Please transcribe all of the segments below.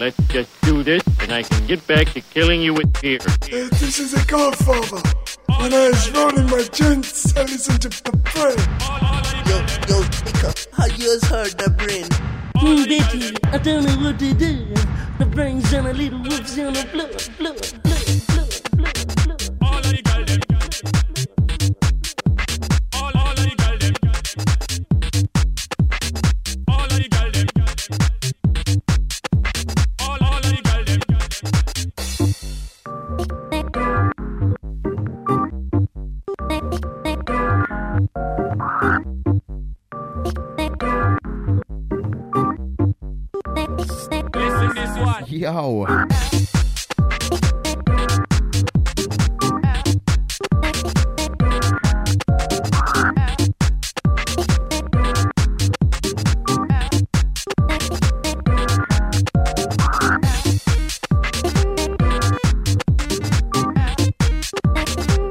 But let's just do this and I can get back to killing you with fear. Uh, this is a godfather. When I was rolling my joints, I listened to the brain. Yo, yo, Mika, how yours heard the brain? Mm, Betty, I don't know what to do. The brains and a little wolves on the blood, blood, blood, blood, Yo.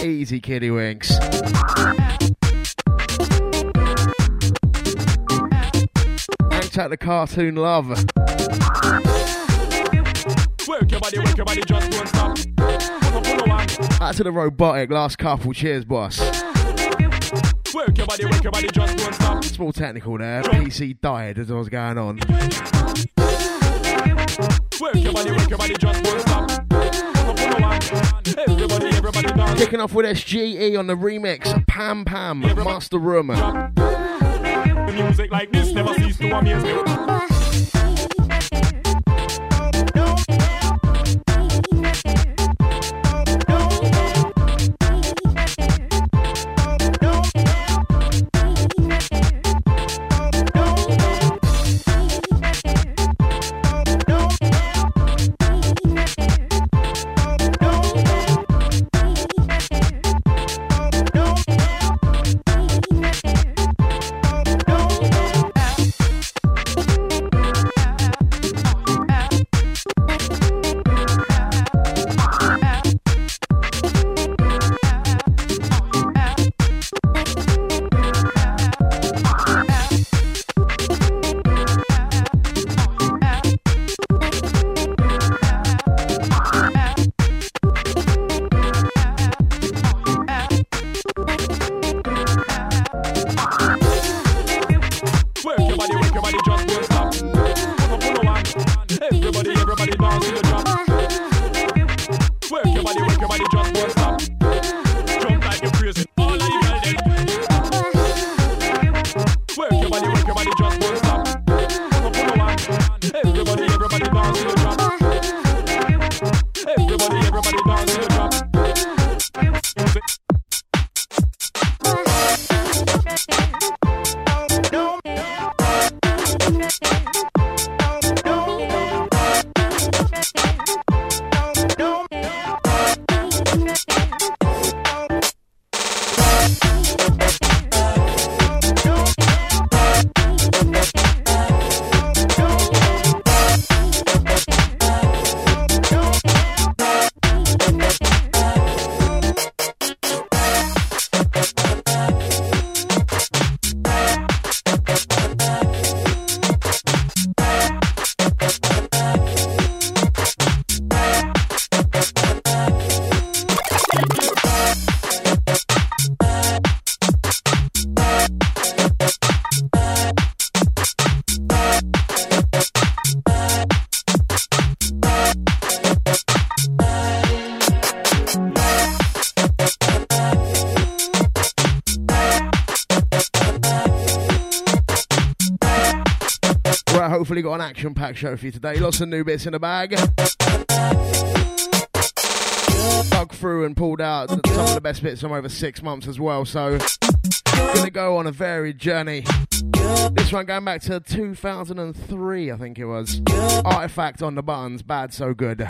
Easy, kitty winks. Thanks out the cartoon love. Your body, work your body, just don't stop. Follow, follow on. Out to the robotic last couple. Cheers, boss. Work your body, work your body, just don't stop. Small technical there. PC died as I was going on. Work your body, work your body, just don't stop. Follow, follow on. Everybody, everybody. Kicking off with SGE on the remix. Pam Pam, Master Room. The music like this never cease to amaze me. Got an action-packed show for you today. Lots of new bits in the bag. Dug through and pulled out some of the best bits from over six months as well. So, gonna go on a varied journey. This one going back to 2003, I think it was. Artifact on the buttons, bad so good.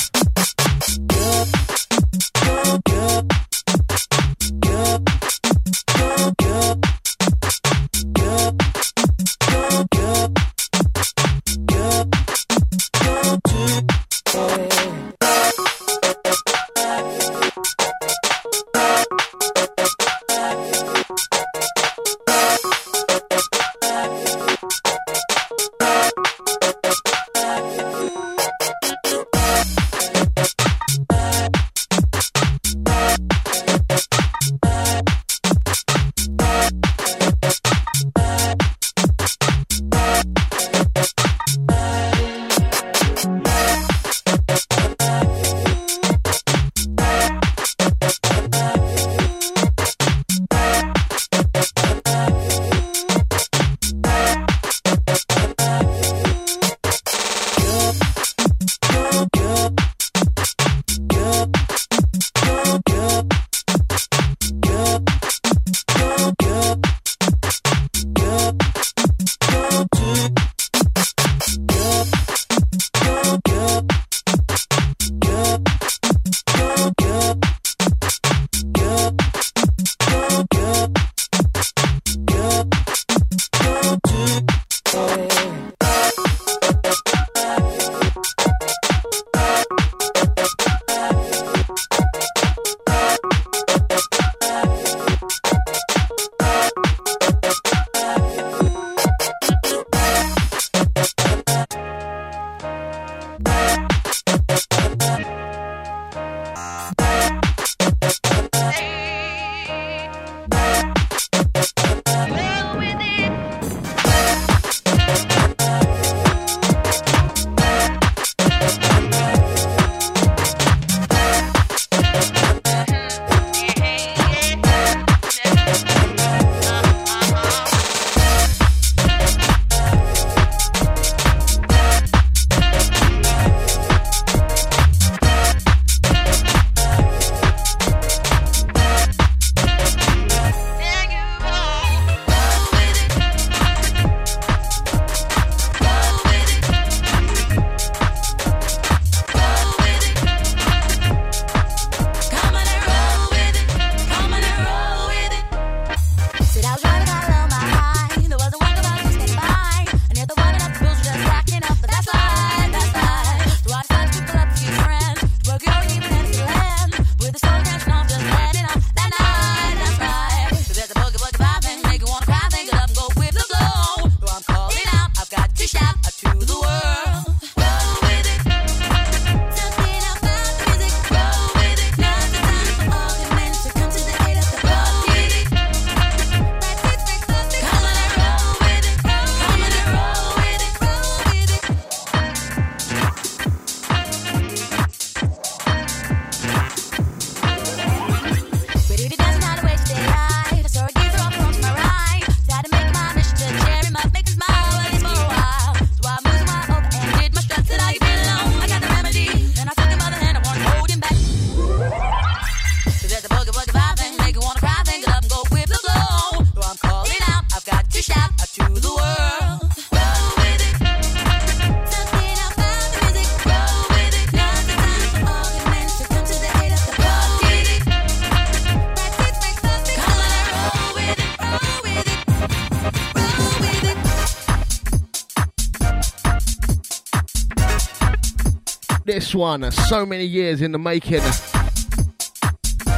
This one. So many years in the making.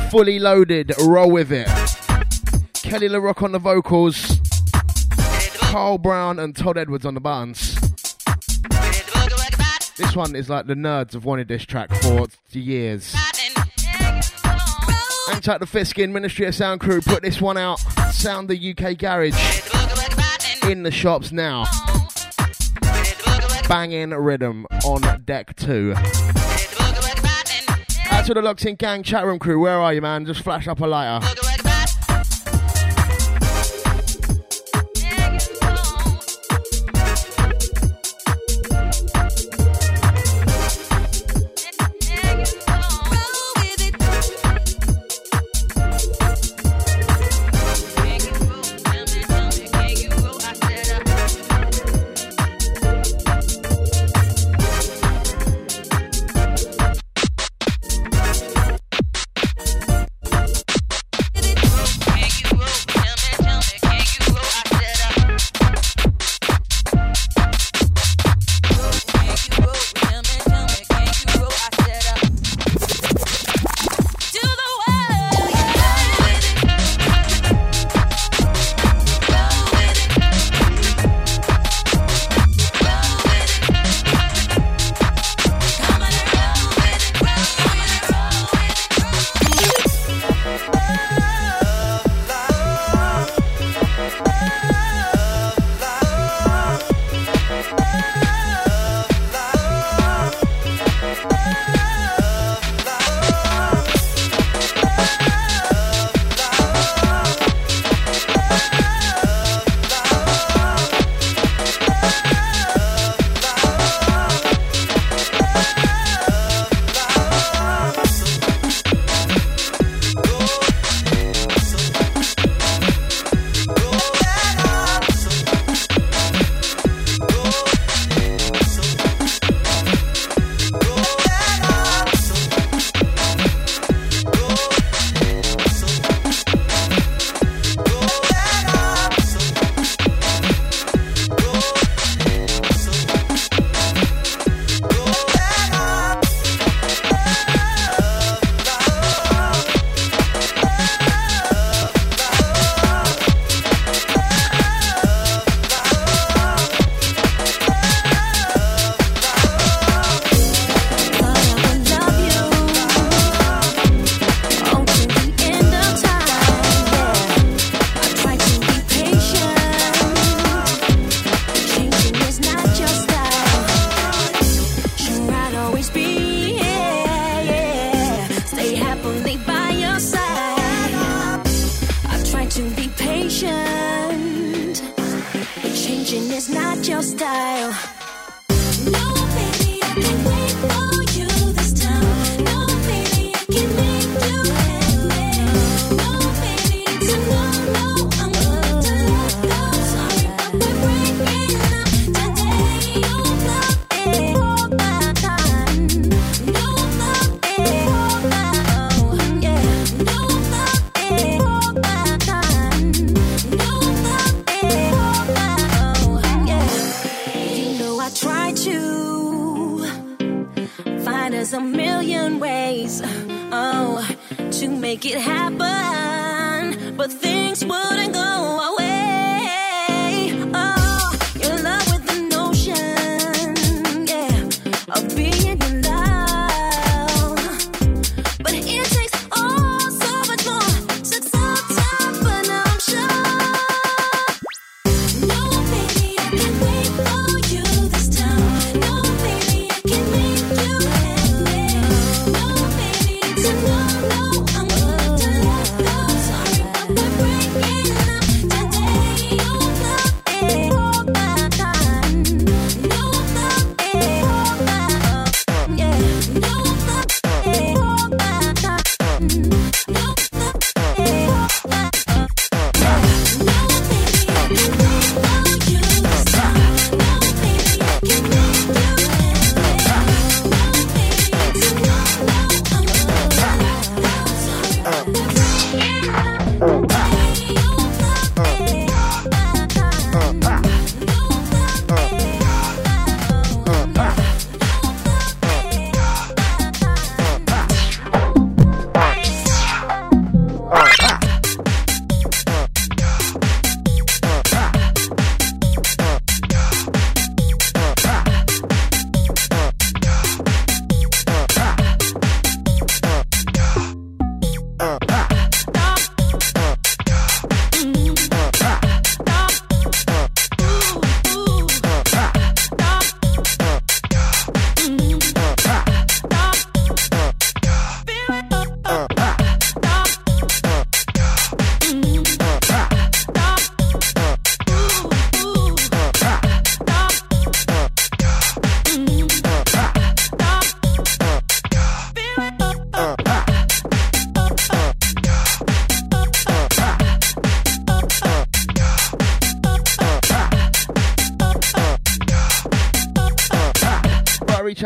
Fully loaded. Roll with it. Kele Le Roc on the vocals. Carl Brown and Todd Edwards on the buttons. This one is like the nerds have wanted this track for years. And check the Fiskin Ministry of Sound crew put this one out. Sound the UK Garage in the shops now. Banging rhythm on deck two. Out to the Locked In Gang chat room crew. Where are you, man? Just flash up a lighter.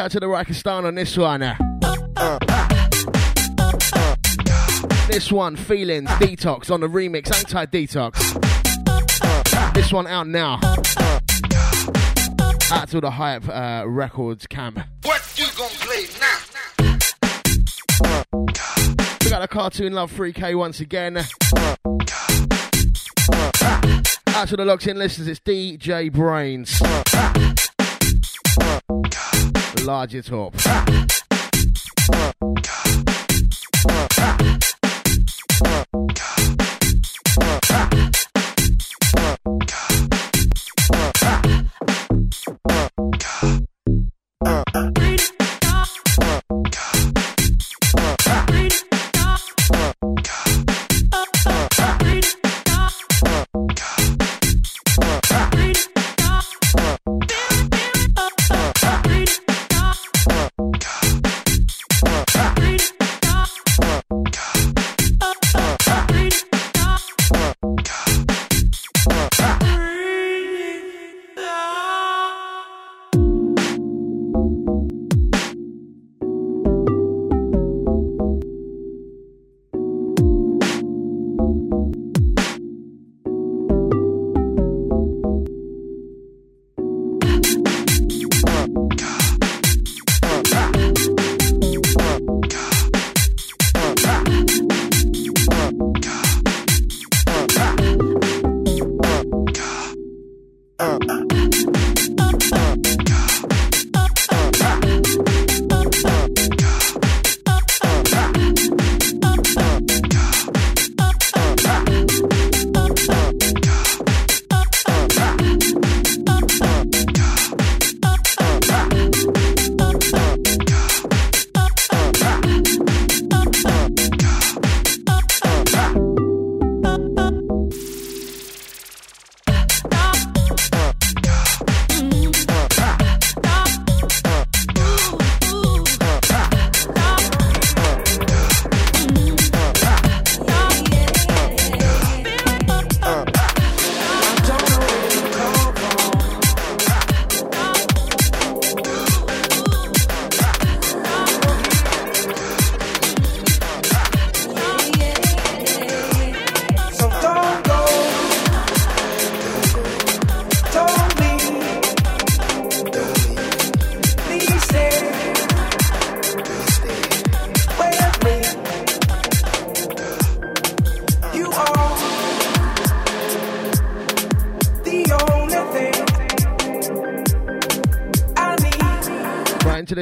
Out to the Rakistan on this one. This one, Feelings, Detox on the remix, Anti Detox. This one out now. Out to the Hype uh, Records camp. What you gonna play now? We got a Cartoon Love 3K once again. Out to the locked in listeners, it's DJ Brainz. Larger top. So ah. ah. ah.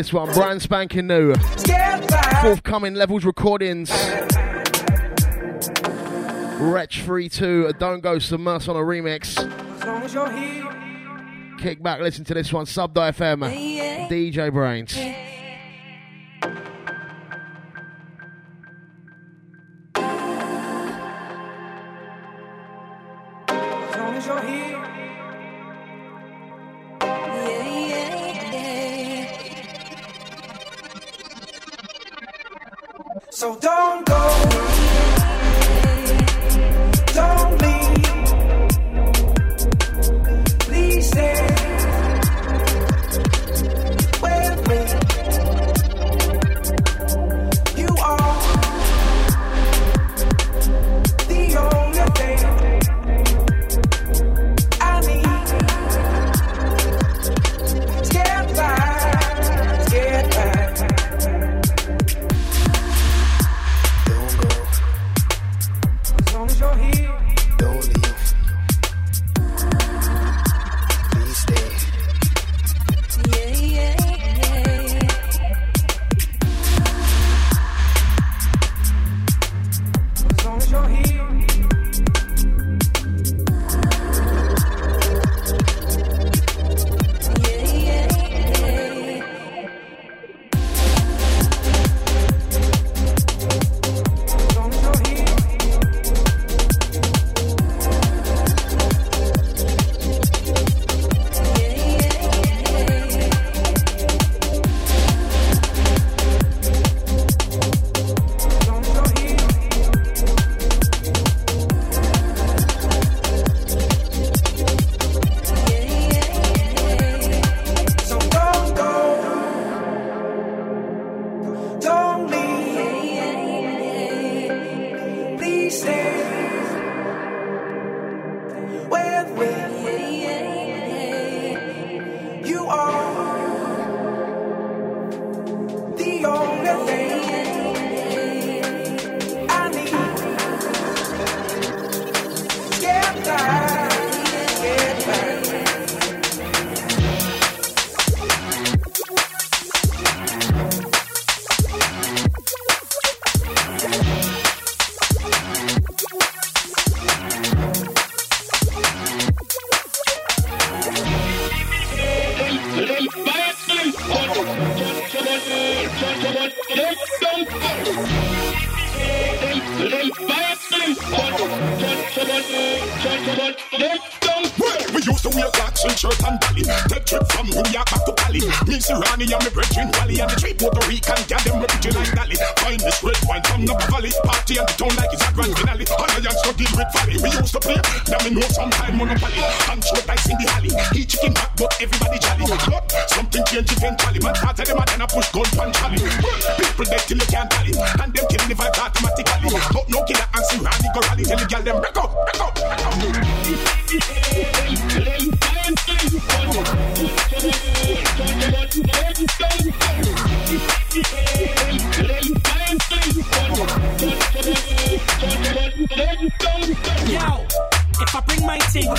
This one, brand spanking new. Forthcoming Levels Recordings. Wretch 32, Don't Go Submerse on a remix. As long as you're here. Kick back, listen to this one, Sub FM. DJ Brainz. As me brethren Wally and the three Puerto Rican gal them representing like Dali. Find this red wine from Napa Valley. Party and the town like it's a grand finale. Alliance no deal with Valley. We used to play. Now me know sometime Monopoly. And throw dice in the alley. Eat chicken back, but everybody jolly. But something changed eventually. Man started them and then I push gun pan Charlie. People dead till they can't tally. And them killing the vibe automatically. But no killer and Sirani go rally. Tell the gal them break up, break up, break up. Yo, if I bring my team,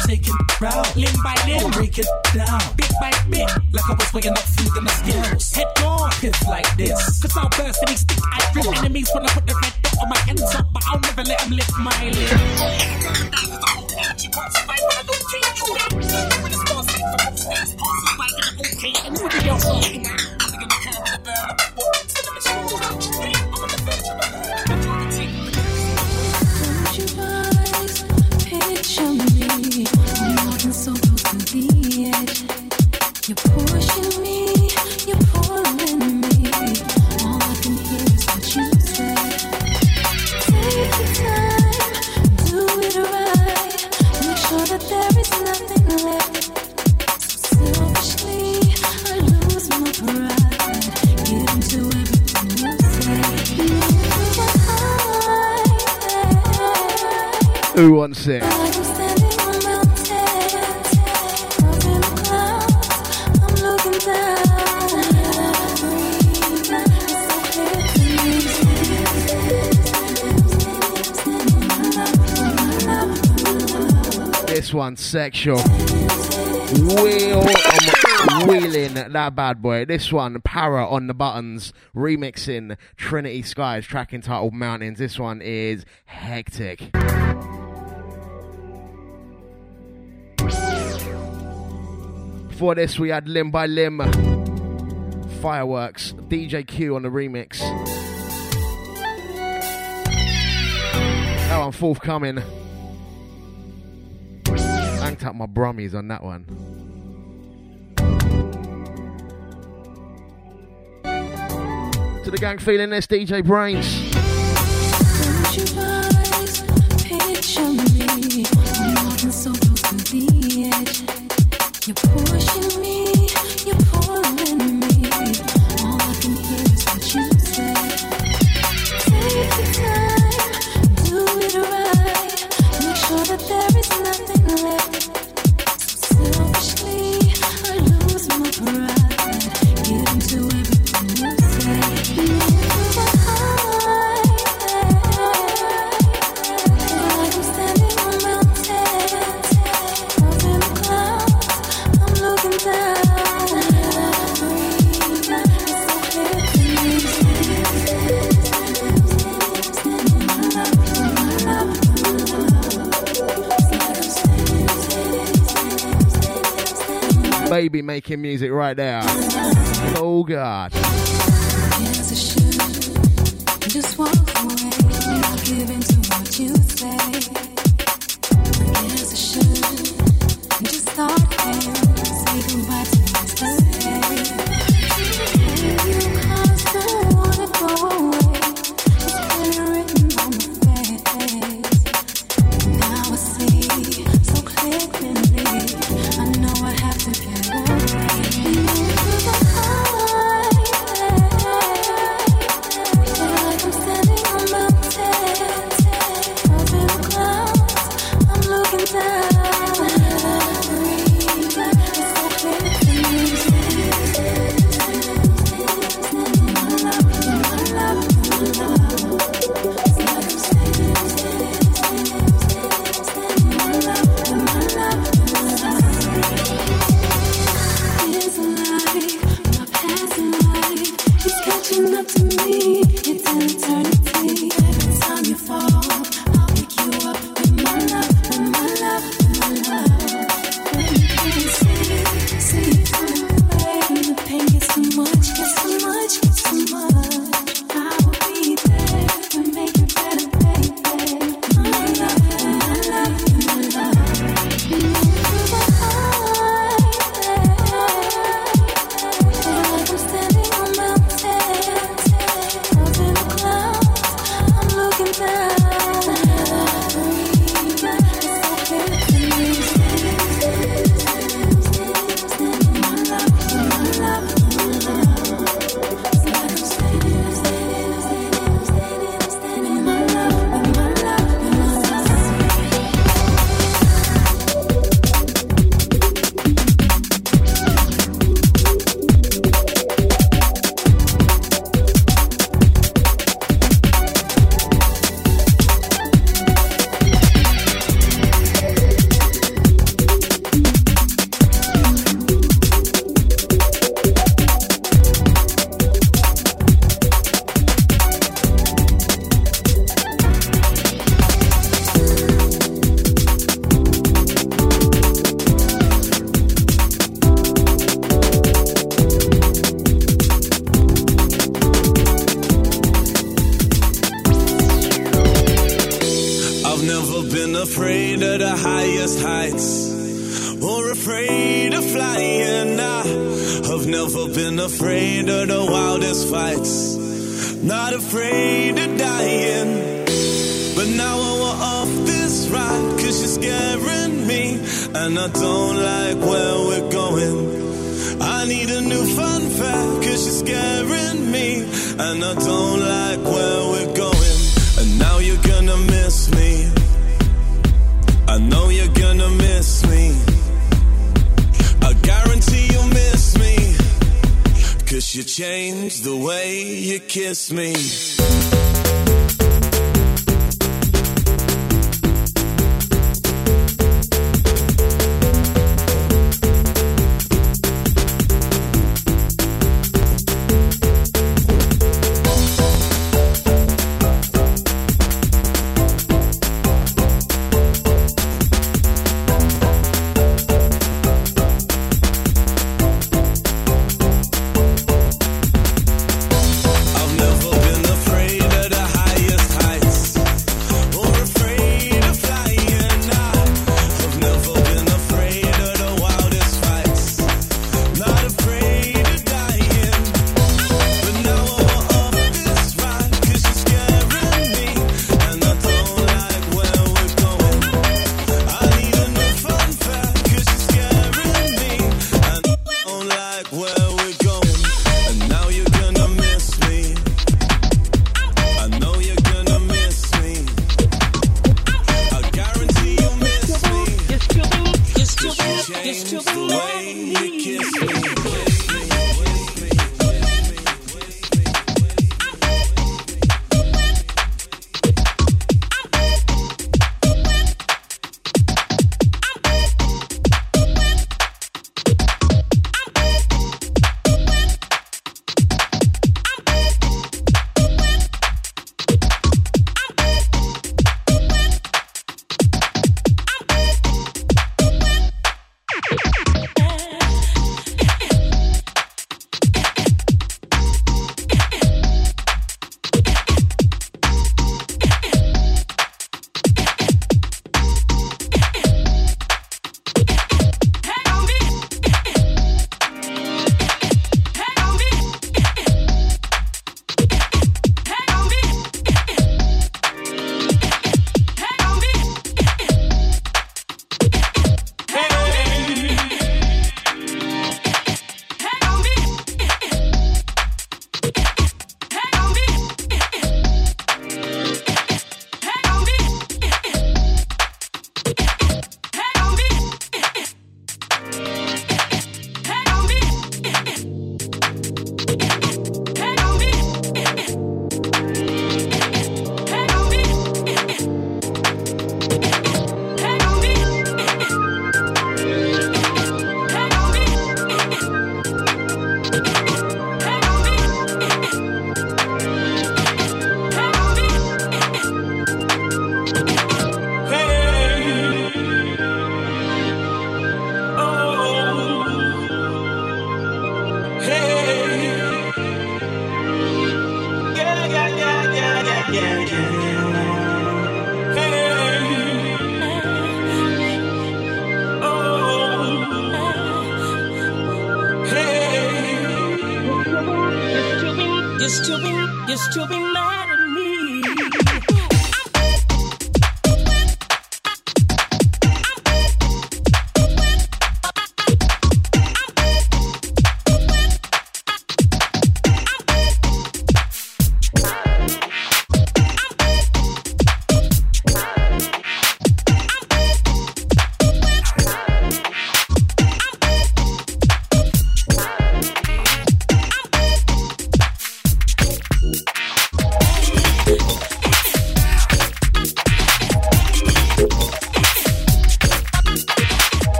I'm bit, like I was weighing up food in the It's wants it? This one's sexual. Wheel, wheeling that bad boy. This one, Para on the buttons, remixing Trinity Skies, track entitled Mountains. This one is hectic. Before this, we had Limb by Limb, Fireworks, DJ Q on the remix. That one forthcoming. Banked up my brummies on that one. To the gang feeling this, DJ Brainz. You're pushing me, Baby making music right there. Oh God. Just walk away,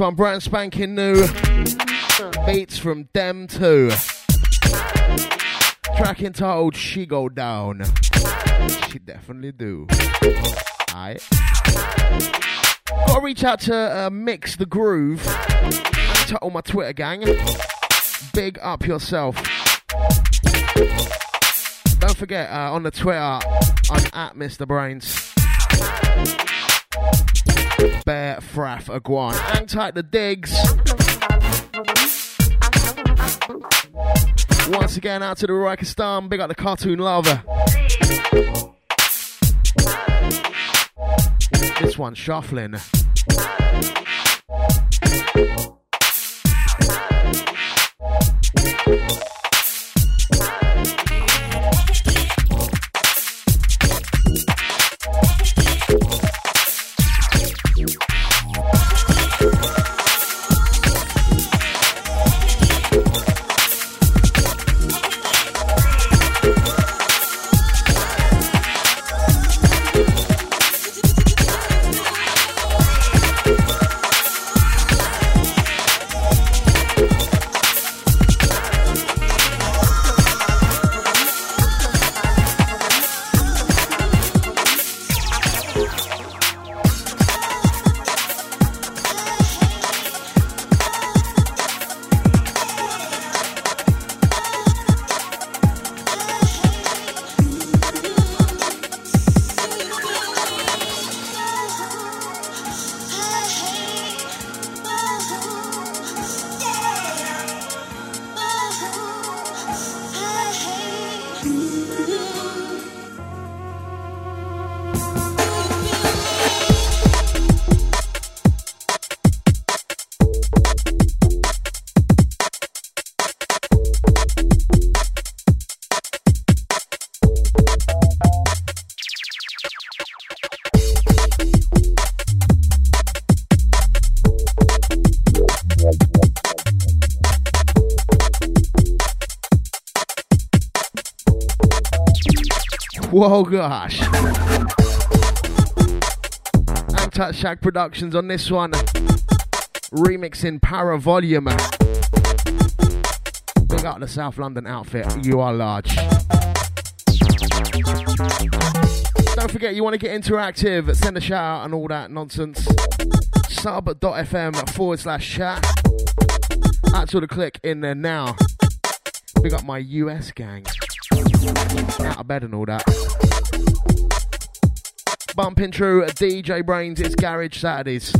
one, brand spanking new. Beats from them too. Track entitled She Go Down. She definitely do. Alright. Gotta reach out to uh, Mix the Groove to all my Twitter gang. Big up yourself. Don't forget, uh, on the Twitter, I'm at Mr. Brains. Bear Fraff Aguan. Hang tight the digs. Once again, out to the Rikistan. Big up the cartoon lover. This one, shuffling. Whoa, gosh. Antat Shack Productions on this one. Remixing Para Volume. Big up the South London outfit. You are large. Don't forget, you want to get interactive, send a shout out and all that nonsense. Sub.fm forward slash chat. all the click in there now. Big up my US gang. Out of bed and all that. Bumping through DJ Brainz, it's Garage Saturdays.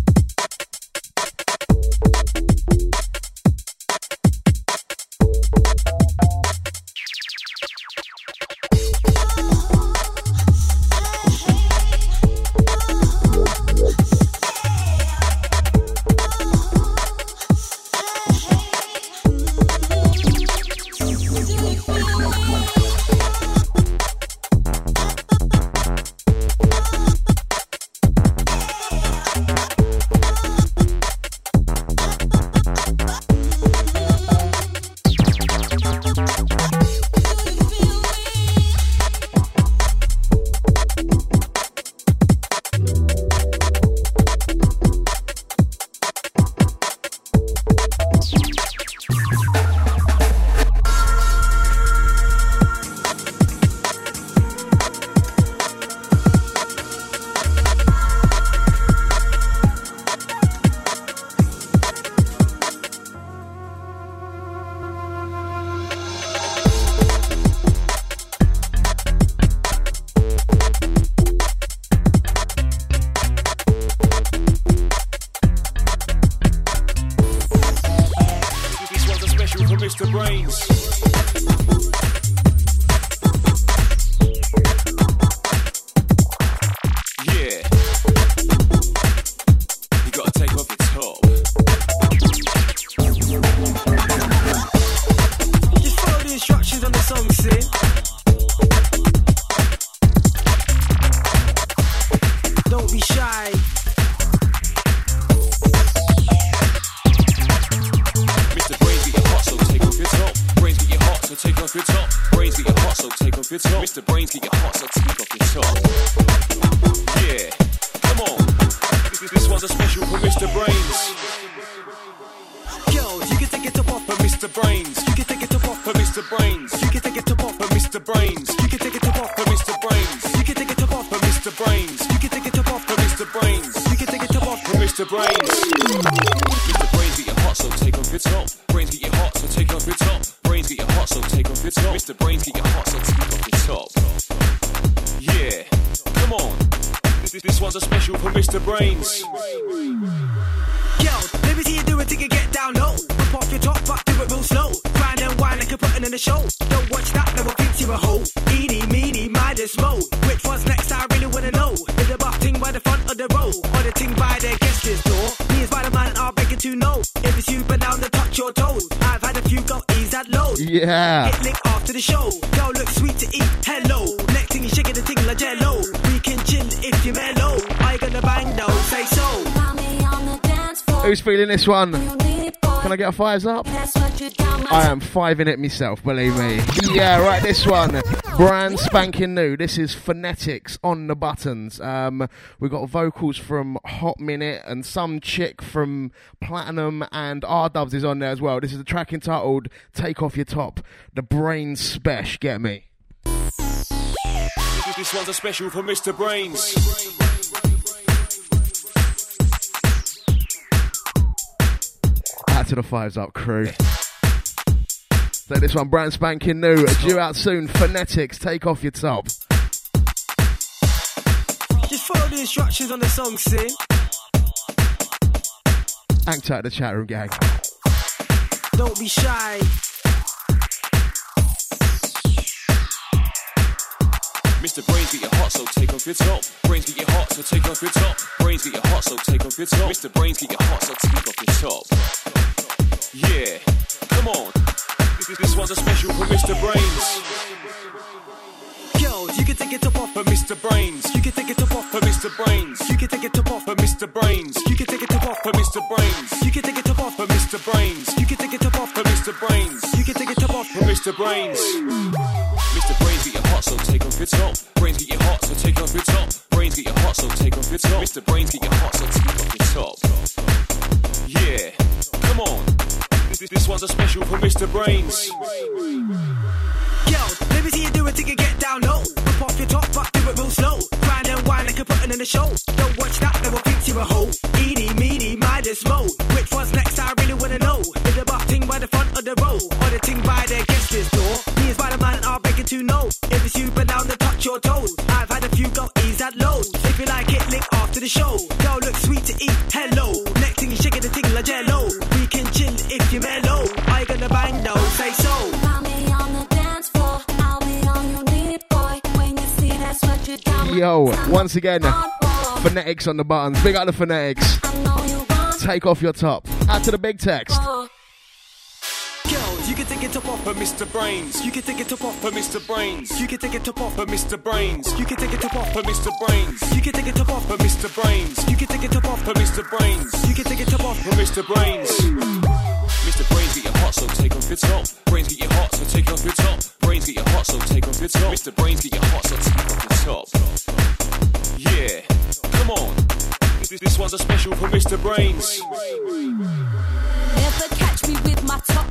Brains. Mr. Brains get your hot, so take off your top. Brains get your hot, so take off your top. Brains get your hot, so take off your top. Mr. Brains get your hot, so take off your top. Yeah, come on. This, one's a special for Mr. Brains. Yo, let me see you do it till you get down low. Rip off your top, but do it real slow. Grind and wine you're putting in a show. Don't watch that, no one thinks you're a hoe. Eeny, meeny, mindless mo. Which Yeah. Get after the show. Girl look sweet to eat. Hello. Next thing you shaking the thing like jello. We can chill if you're mellow. You gonna bang though? Say so. Who's feeling this one? Can I get a fives up? I am five in it myself, believe me. Yeah, right, this one. Brand spanking new. This is Phonetics on the buttons. Um, we've got vocals from Hot Minute and some chick from Platnum and R Dubs is on there as well. This is a track entitled Take Off Your Top. The Brain Spesh, get me. This, one's a special for Mr. Brains. Out to the fives up crew. So this one, brand spanking new, due out soon. Phonetics, take off your top. Just follow the instructions on the song, see? Act out the chat room, gang. Don't be shy. Mr. Brains get your hot, so take off your top. Brains get your hot, so take off your top. Brains get your hot, so take off your top. Mr. Brains get your hot, so take off your top. Yeah, come on. This, one's a special for Mr. Brains. Girls, you can take it top off for Mr. Brains. You can take it top off for Mr. Brains. You can take it top off for Mr. Brains. You can take it top off for Mr. Brains. You can take it top off for Mr. Brains. You can take it top off for Mr. Brains. You can take it top off for Mr. Brains. Mr. Brains get your hot, so take off your top. Brains get your hot, so take off your top. Brains get your hot, so take off your top. Mr. Brains get your hot, so take off your top. Yeah, come on. This, one's a special for Mr. Brains. Yo, let me see you do it till you get down low. Rip off your top, but do it real slow. Grind and wine like you're putting in a show. Don't watch that, no one thinks you're a hoe. Eeny, meeny, mindless mo. Which one's next? I really wanna know. Is the buff ting by the front of the row, or the ting by the guest list door? Me as Spider Man, I'll beg you to know. If it's you, but down to touch your toes. I've had a few go ease that low. If you like it, link after the show. Girl look sweet to eat. Hello. If you're mellow. Are gonna bang though? Say so. Yo, once again, phonetics on the buttons. Big up the phonetics. Take off your top. Out to the big text. Girls, you can take it top off for Mr. Brains. You can take it top off for Mr. Brains. You can take it top off for Mr. Brains. You can take it top off for Mr. Brains. You can take it top off for Mr. Brains. You can take it top off for Mr. Brains. You can take it top off for Mr. Brains. Mr. Brains get your hot, so take off your top. Brains get your hot, so take off your top. Brains get your hot, so take off your top. Mr. Brains get your hot, so take off your top. Yeah, come on. This, this one's a special for Mr. Brains. Never catch me with my top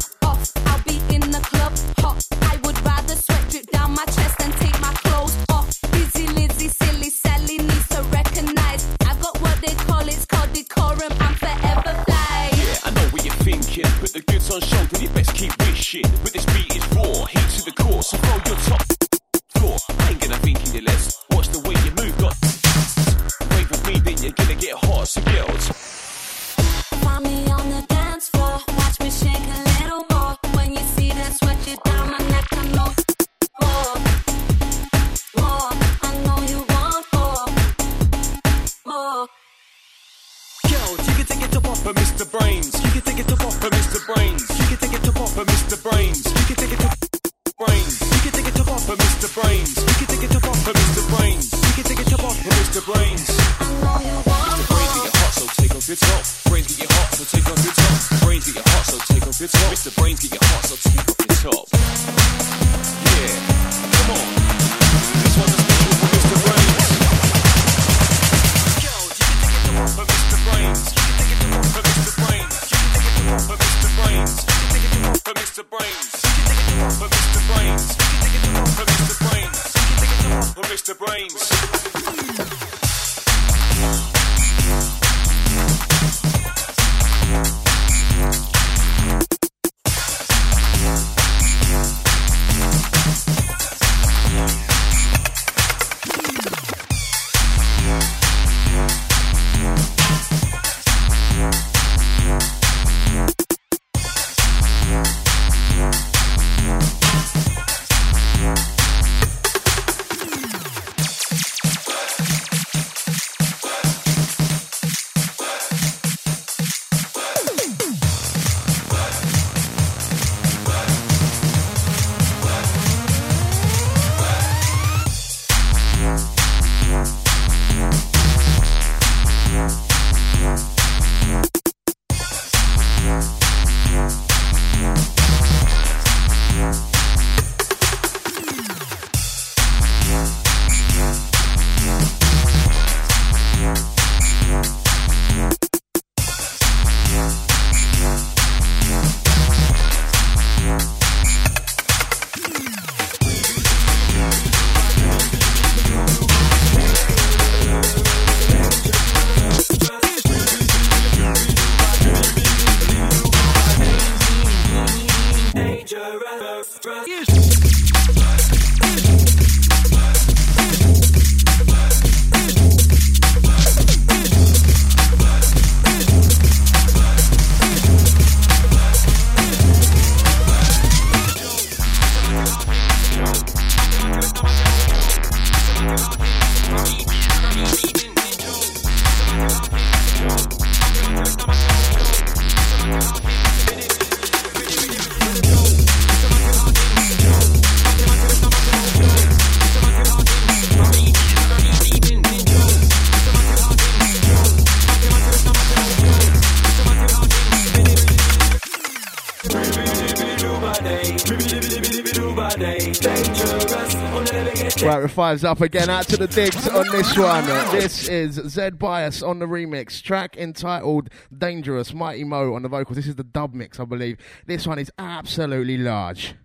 Right, with up again. Out to the digs on this one. This is Zed Bias on the remix. Track entitled Dangerous. Mighty Mo on the vocals. This is the dub mix, I believe. This one is absolutely large.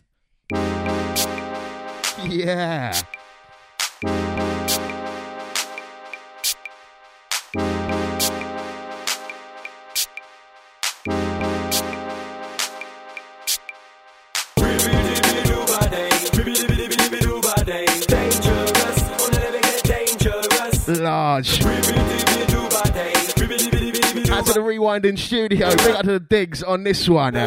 Yeah. Large. Out to the rewinding studio. Big up to the digs on this one. uh.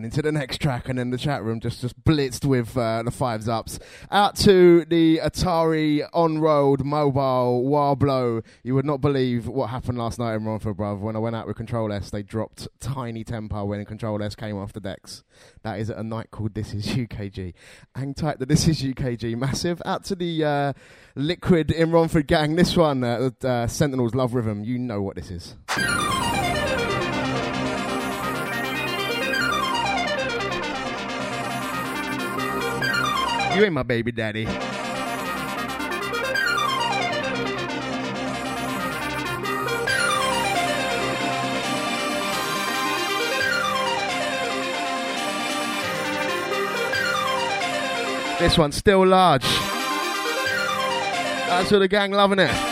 That one into the next track, and then the chat room just just blitzed with uh, the fives ups. Out to the Atari on-road mobile Warblow. You would not believe what happened last night in Romford, bruv. When I went out with Control S, they dropped Tinie Tempah when Control S came off the decks. That is at a night called This Is UKG. Hang tight, the This Is UKG massive. Out to the uh, Liquid in Romford gang. This one, uh, uh, Sentinels Love Rhythm. You know what this is. You ain't my baby daddy. This one's still large. That's what the gang loving it.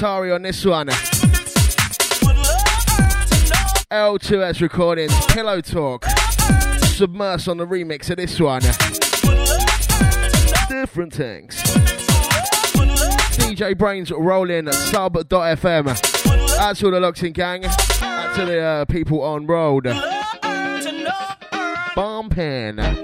Atari on this one. L2S recordings, Pillow Talk. Submerse on the remix of this one. Different things. DJ Brainz rolling sub.fm. Out to the Luxing gang. Out to the uh, people on road. Bumping. Club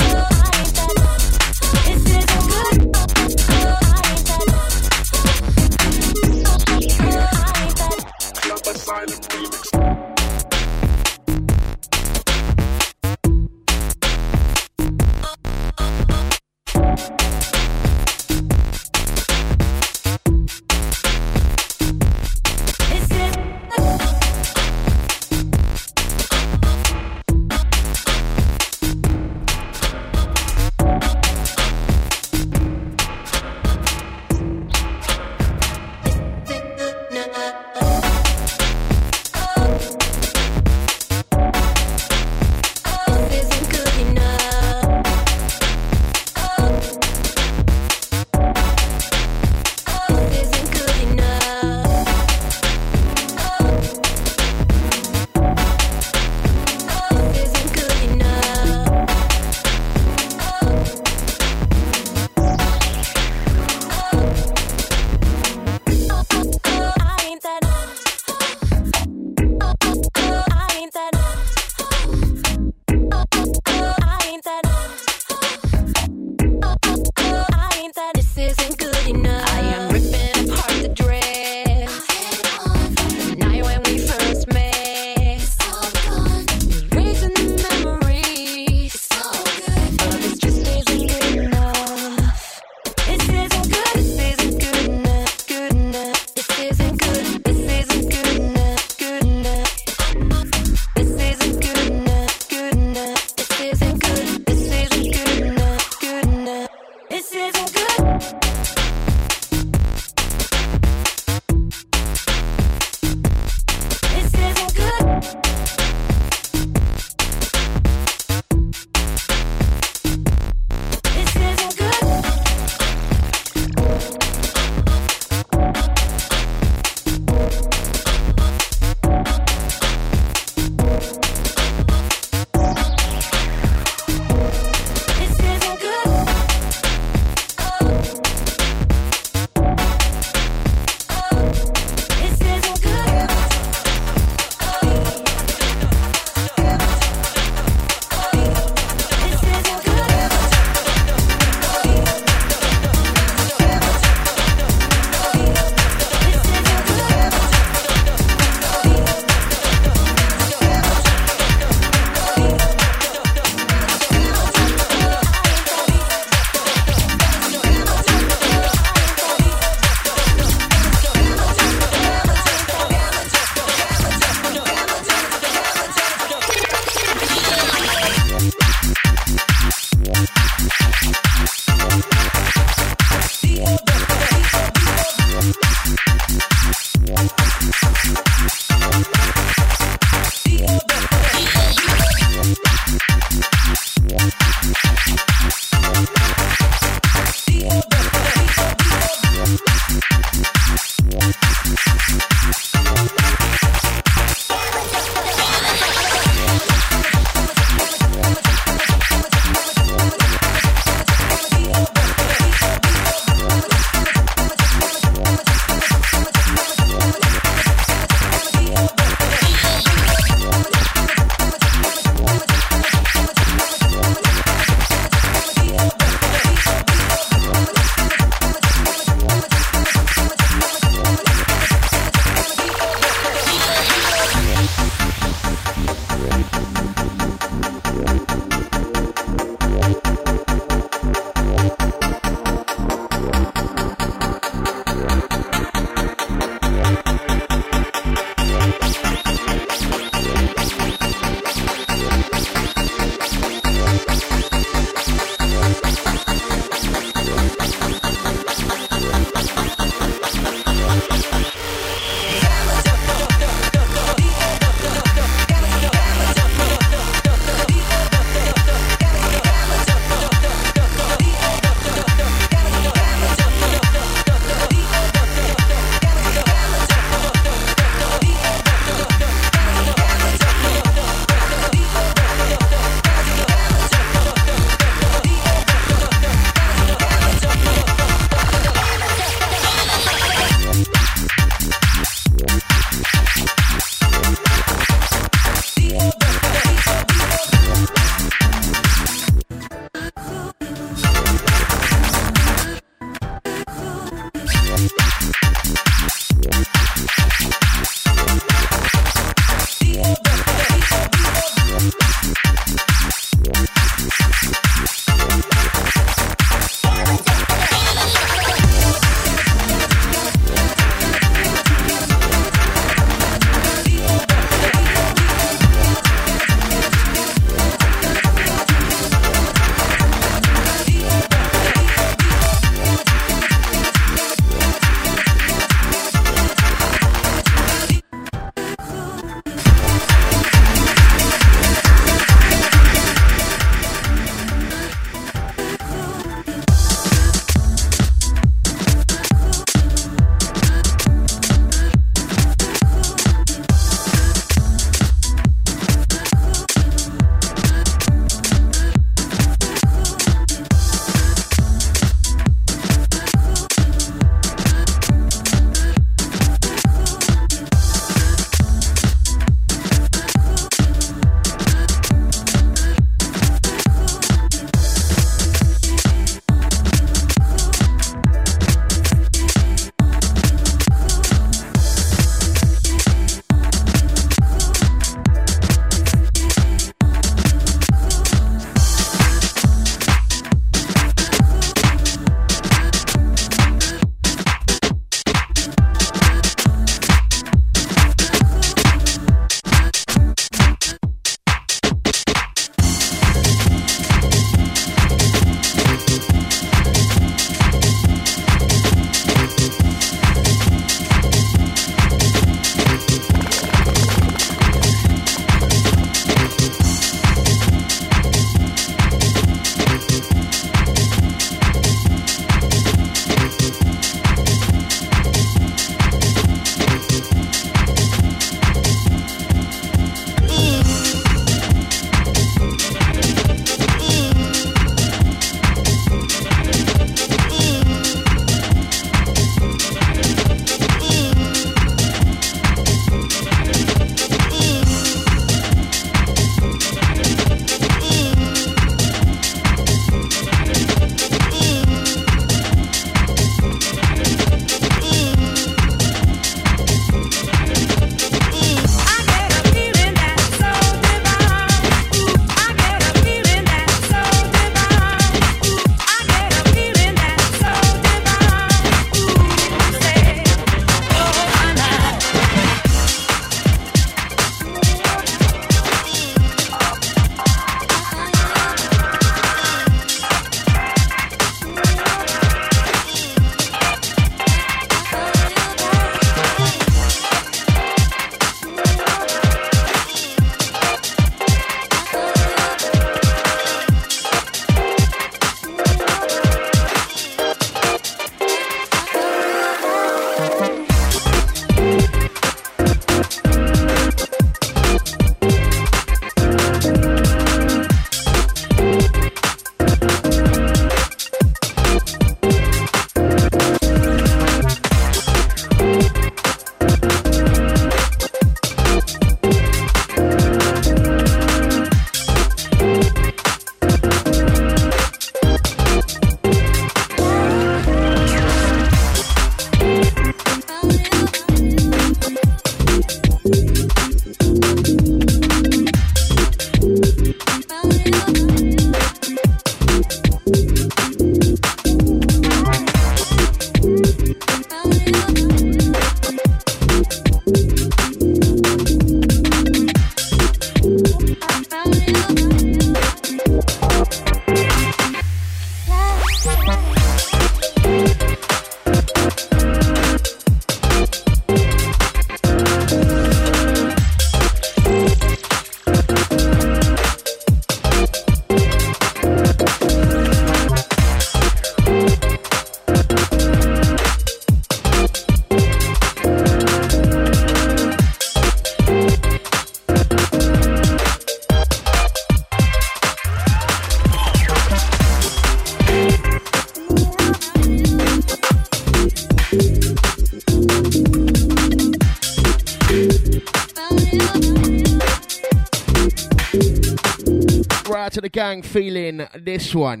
the gang feeling this one.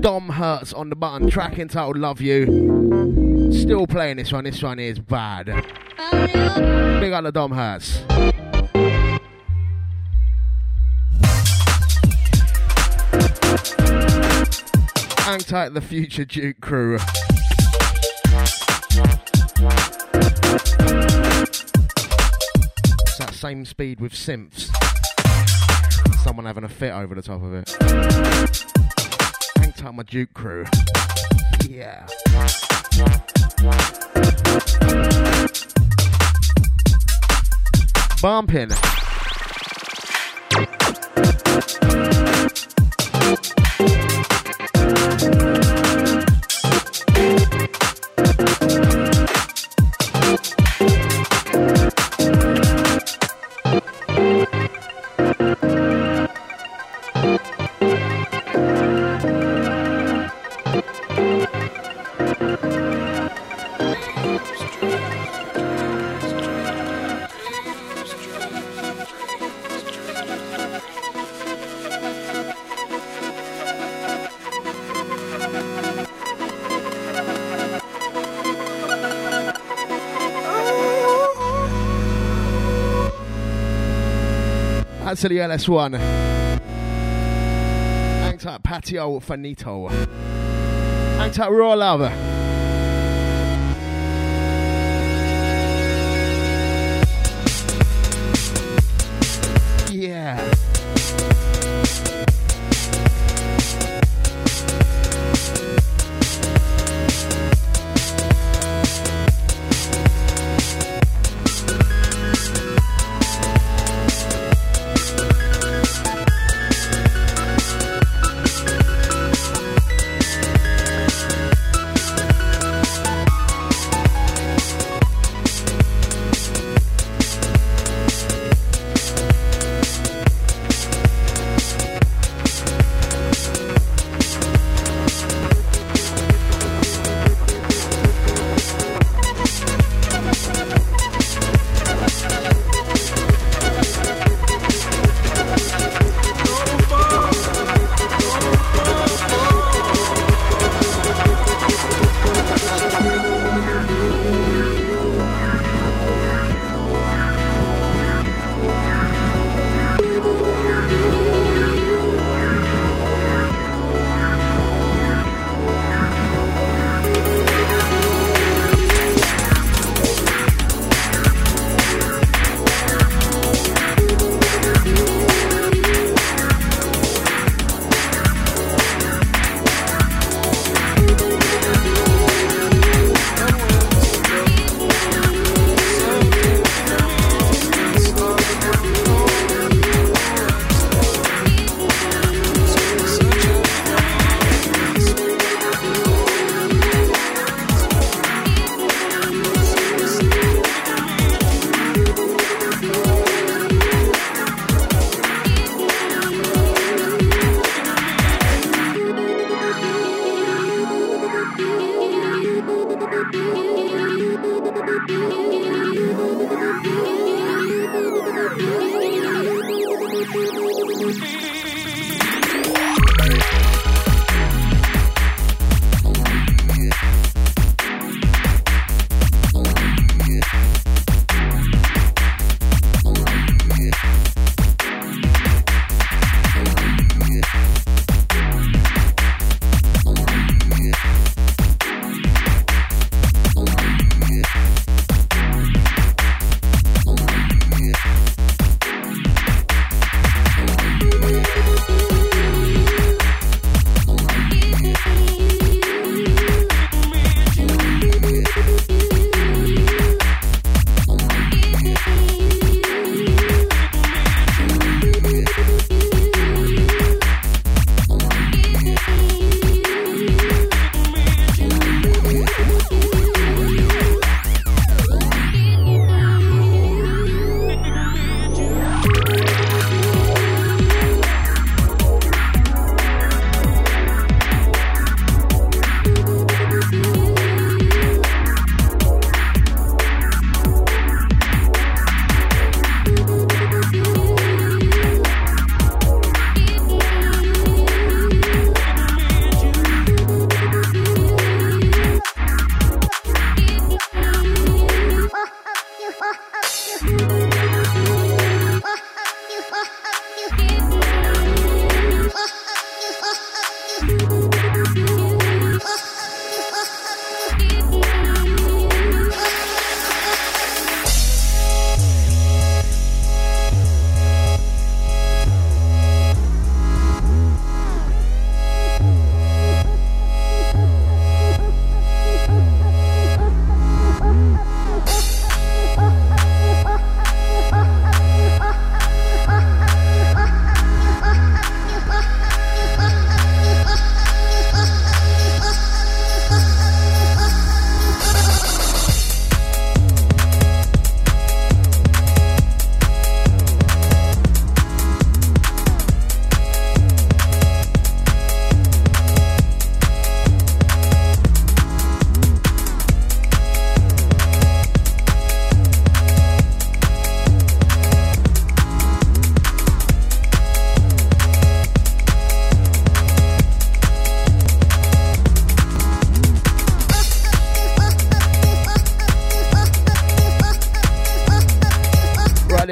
Dom Hurts on the button. Track entitled Love You. Still playing this one. This one is bad. Big up the Dom Hurts. Hang tight, the future Duke crew. It's that same speed with synths. Someone having a fit over the top of it. Hang tight, my Duke crew. Yeah. Bumping. To the LS1. Hang tight, Patio Finito. Hang tight, Raw Love.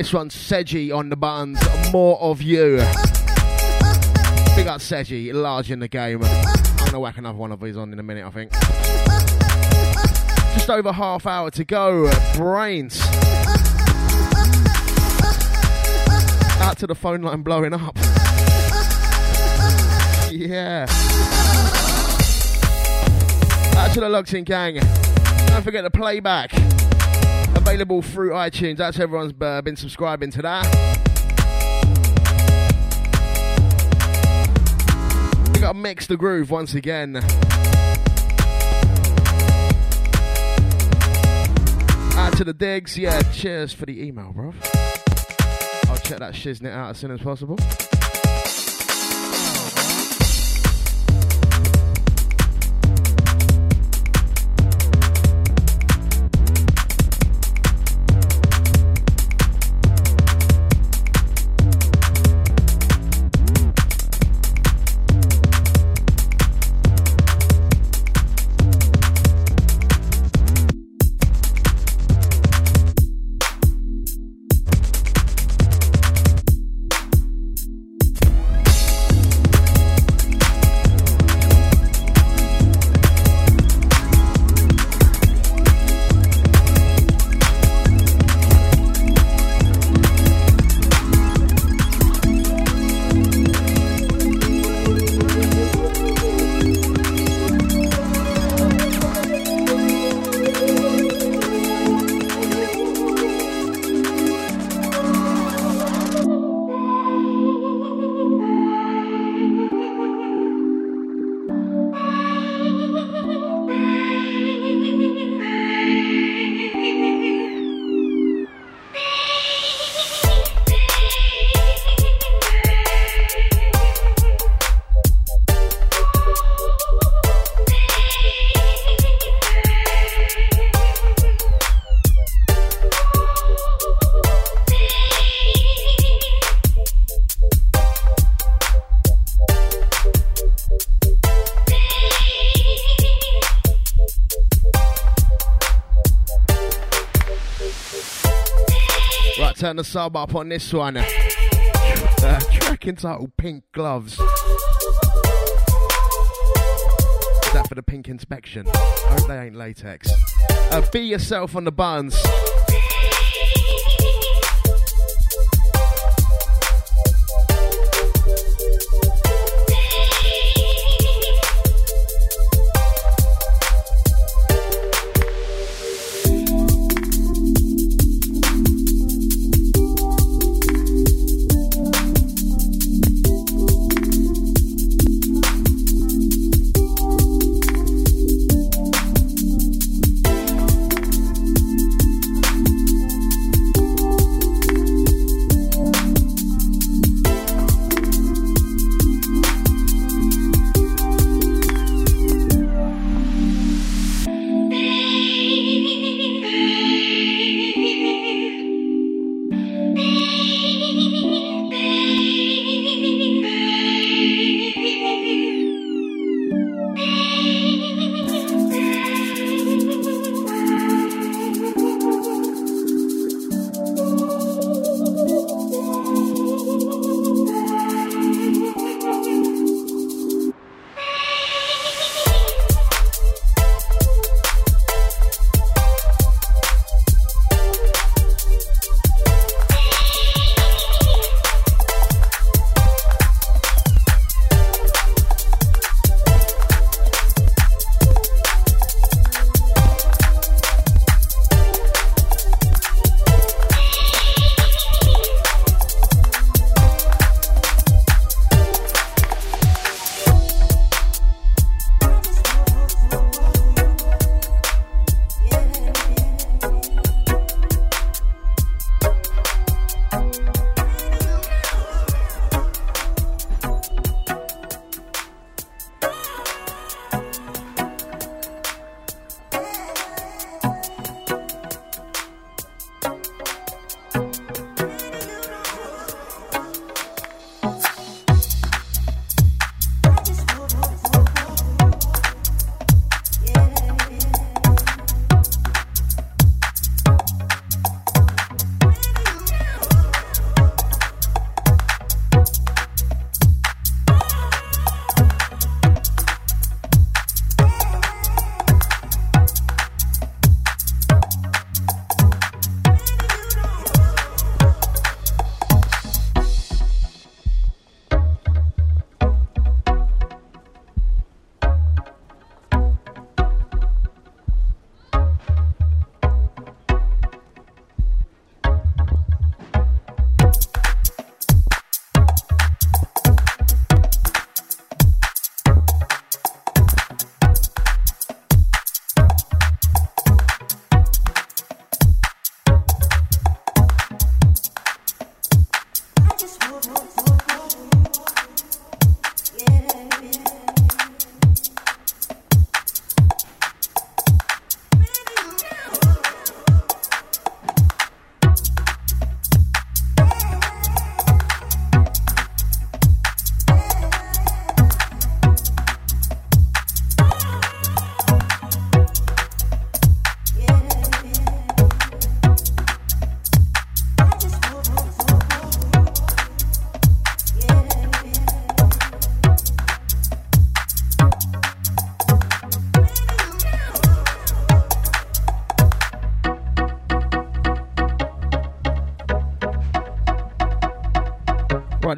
This one's Seji on the buttons. More of you. Big up Seji, large in the game. I'm gonna whack another one of these on in a minute, I think. Just over half hour to go. Brainz. Out to the phone line blowing up. Yeah. Out to the Luxing gang. Don't forget the playback. Available through iTunes. That's everyone's uh, been subscribing to that. We got to mix the groove once again. Out to the digs. Yeah, cheers for the email, bro. I'll check that shiznit out as soon as possible. The sub up on this one. Uh, track entitled Pink Gloves. Is that for the pink inspection? I hope they ain't latex. Uh, be yourself on the buns.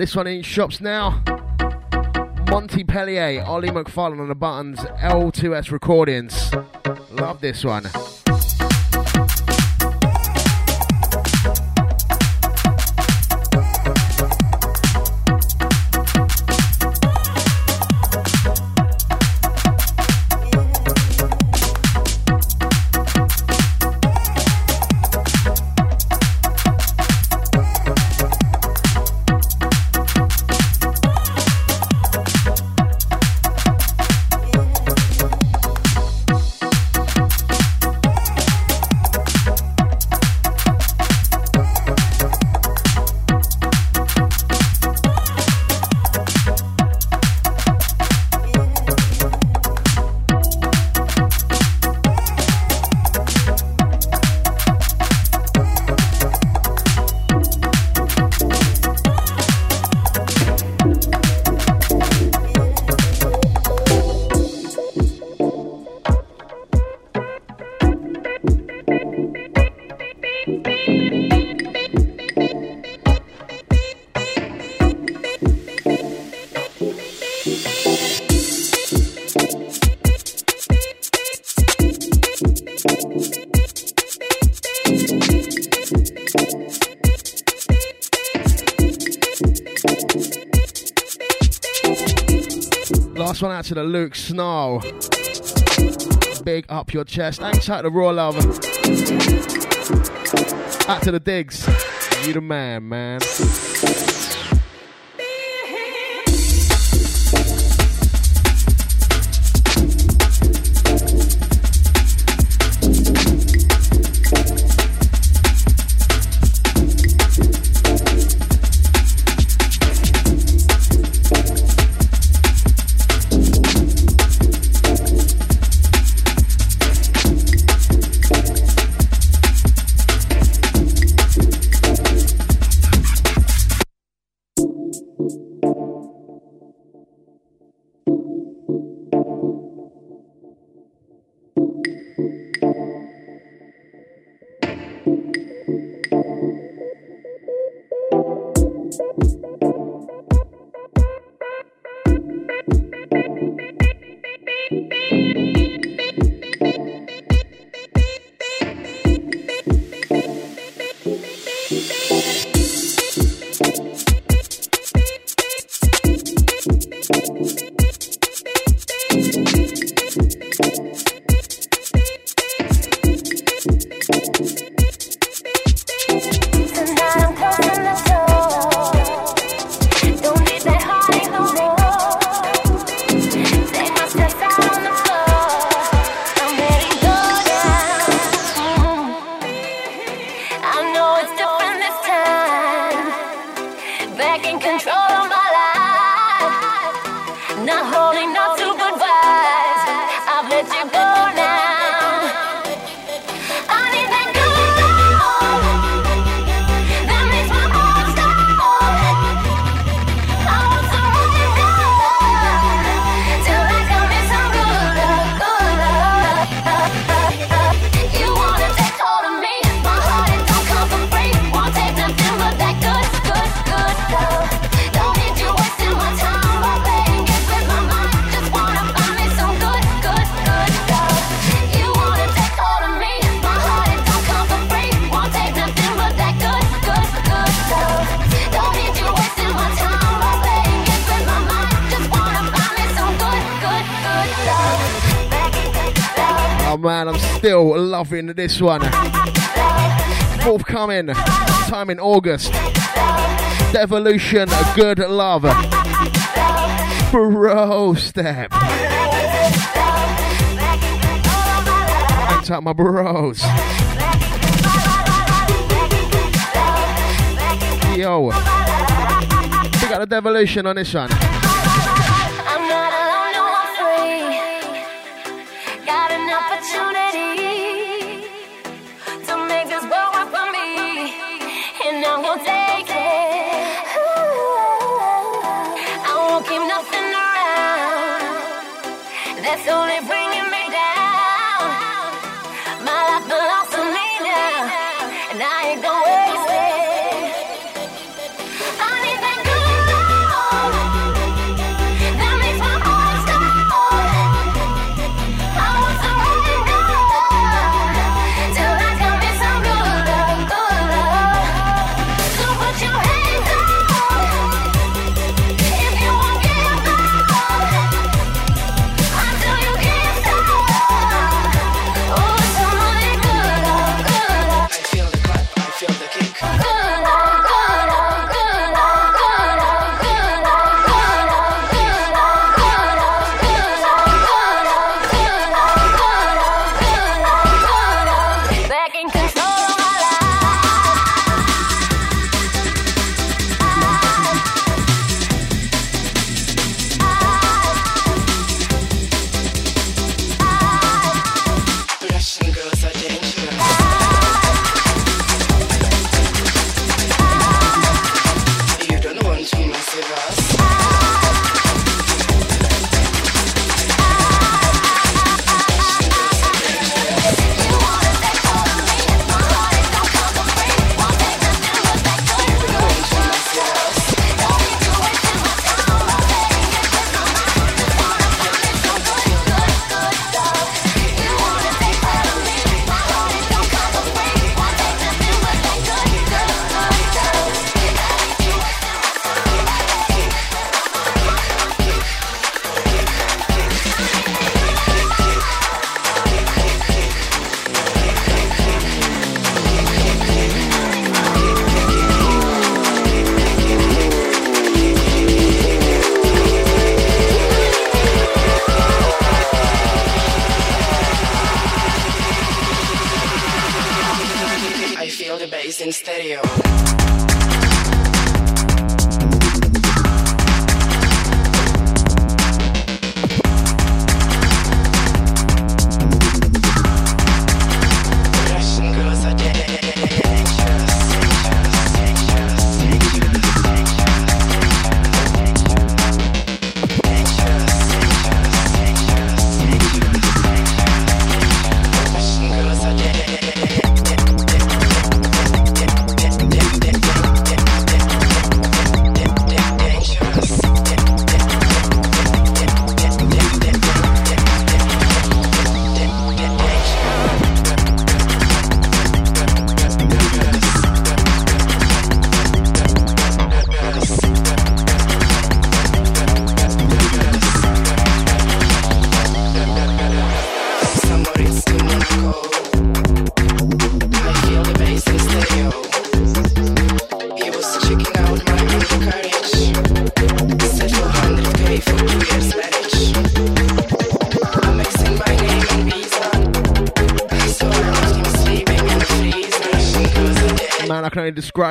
this one in shops now. Monty Pellier, Ollie MacFarlane on the buttons, L2S Recordings. Love this one. Last one out to the Luke Snow. Big up your chest. Thanks out to Raw Love. Out to the Digs. You the man, man. to this one. Forthcoming, time in August. Devolution, good love. Bro step. Thanks out my bros. Yo. We got a devolution on this one.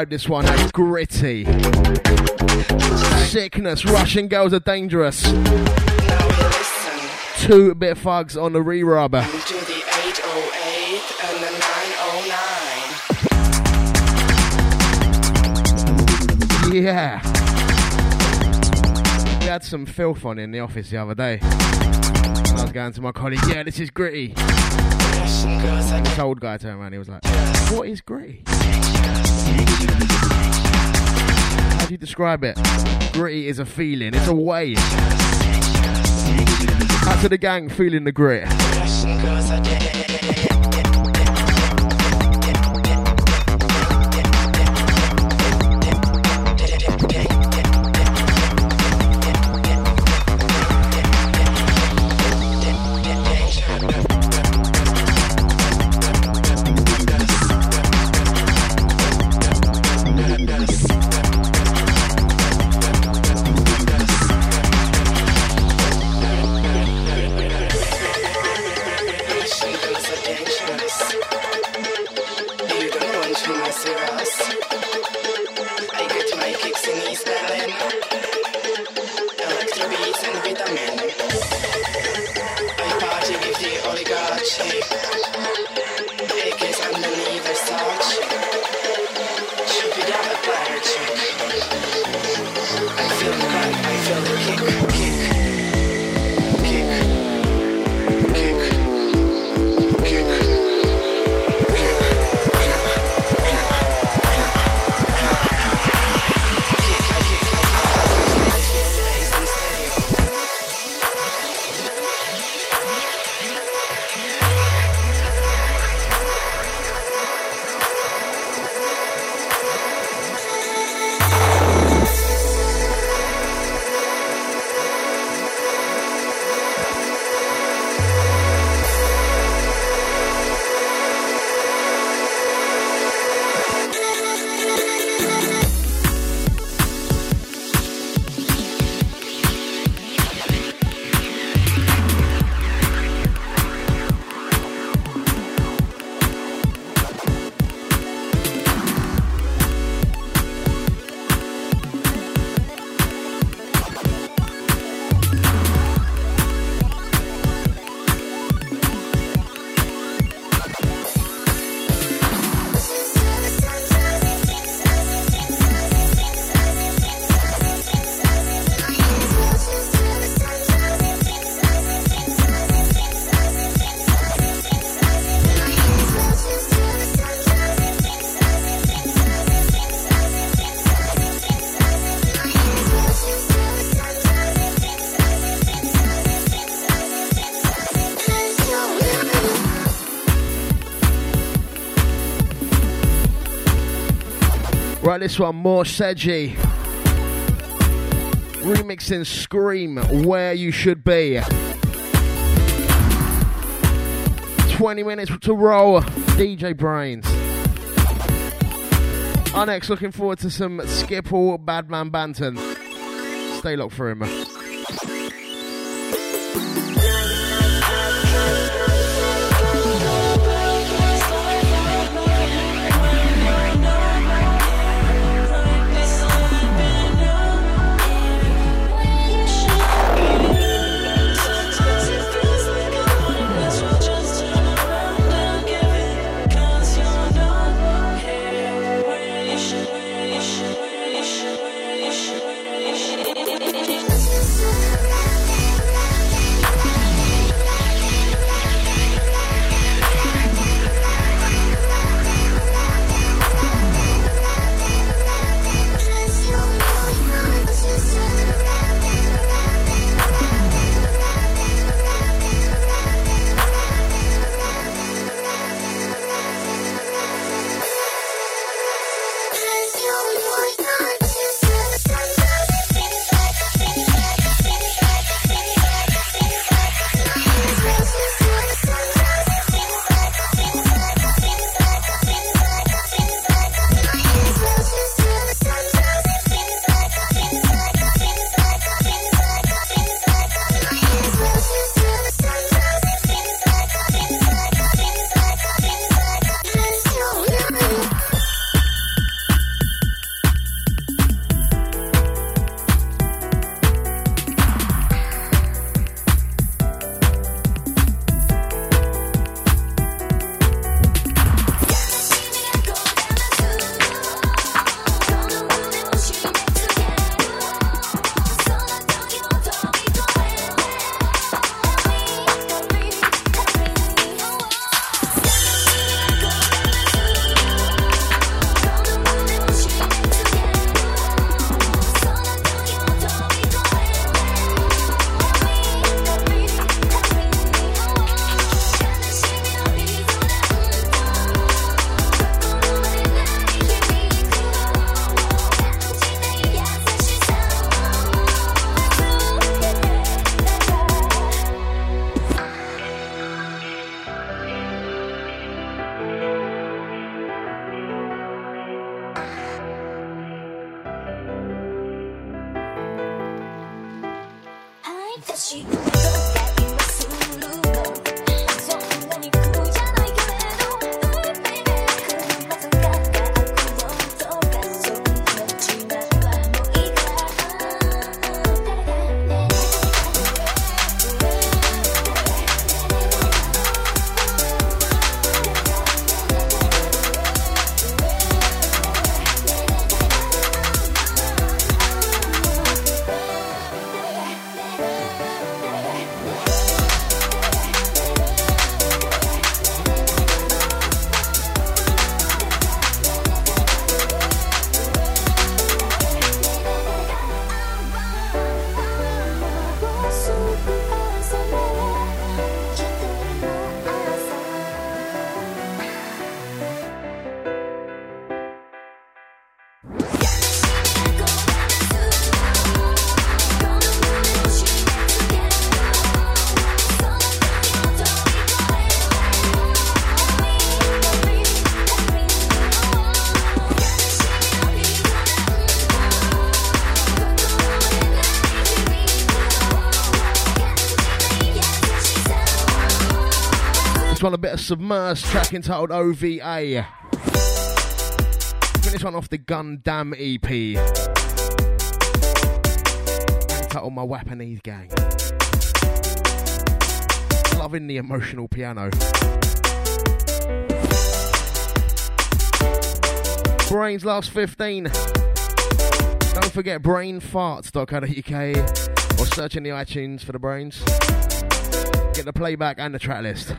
Describe this one as gritty. Sickness. Russian girls are dangerous. Two bit thugs on the re-rub. To the 808 and the 909. Yeah. Had some filth on in the office the other day. And I was going to my colleague, yeah, this is gritty. And this old guy turned around, he was like, what is gritty? How do you describe it? Gritty is a feeling, it's a way. Out to the gang, feeling the grit. Right, this one, more Seji. Remixing Scream, Where You Should Be. 20 minutes to roll. DJ Brainz. Our next, looking forward to some Skipple Badman Banton. Stay locked for him. One a bit of submersed track entitled OVA. This one off the Gundam EP. Entitled My Weaponese Gang. Loving the emotional piano. Brainz last 15. Don't forget brainfarts.co.uk or search in the iTunes for the Brainz. Get the playback and the track list.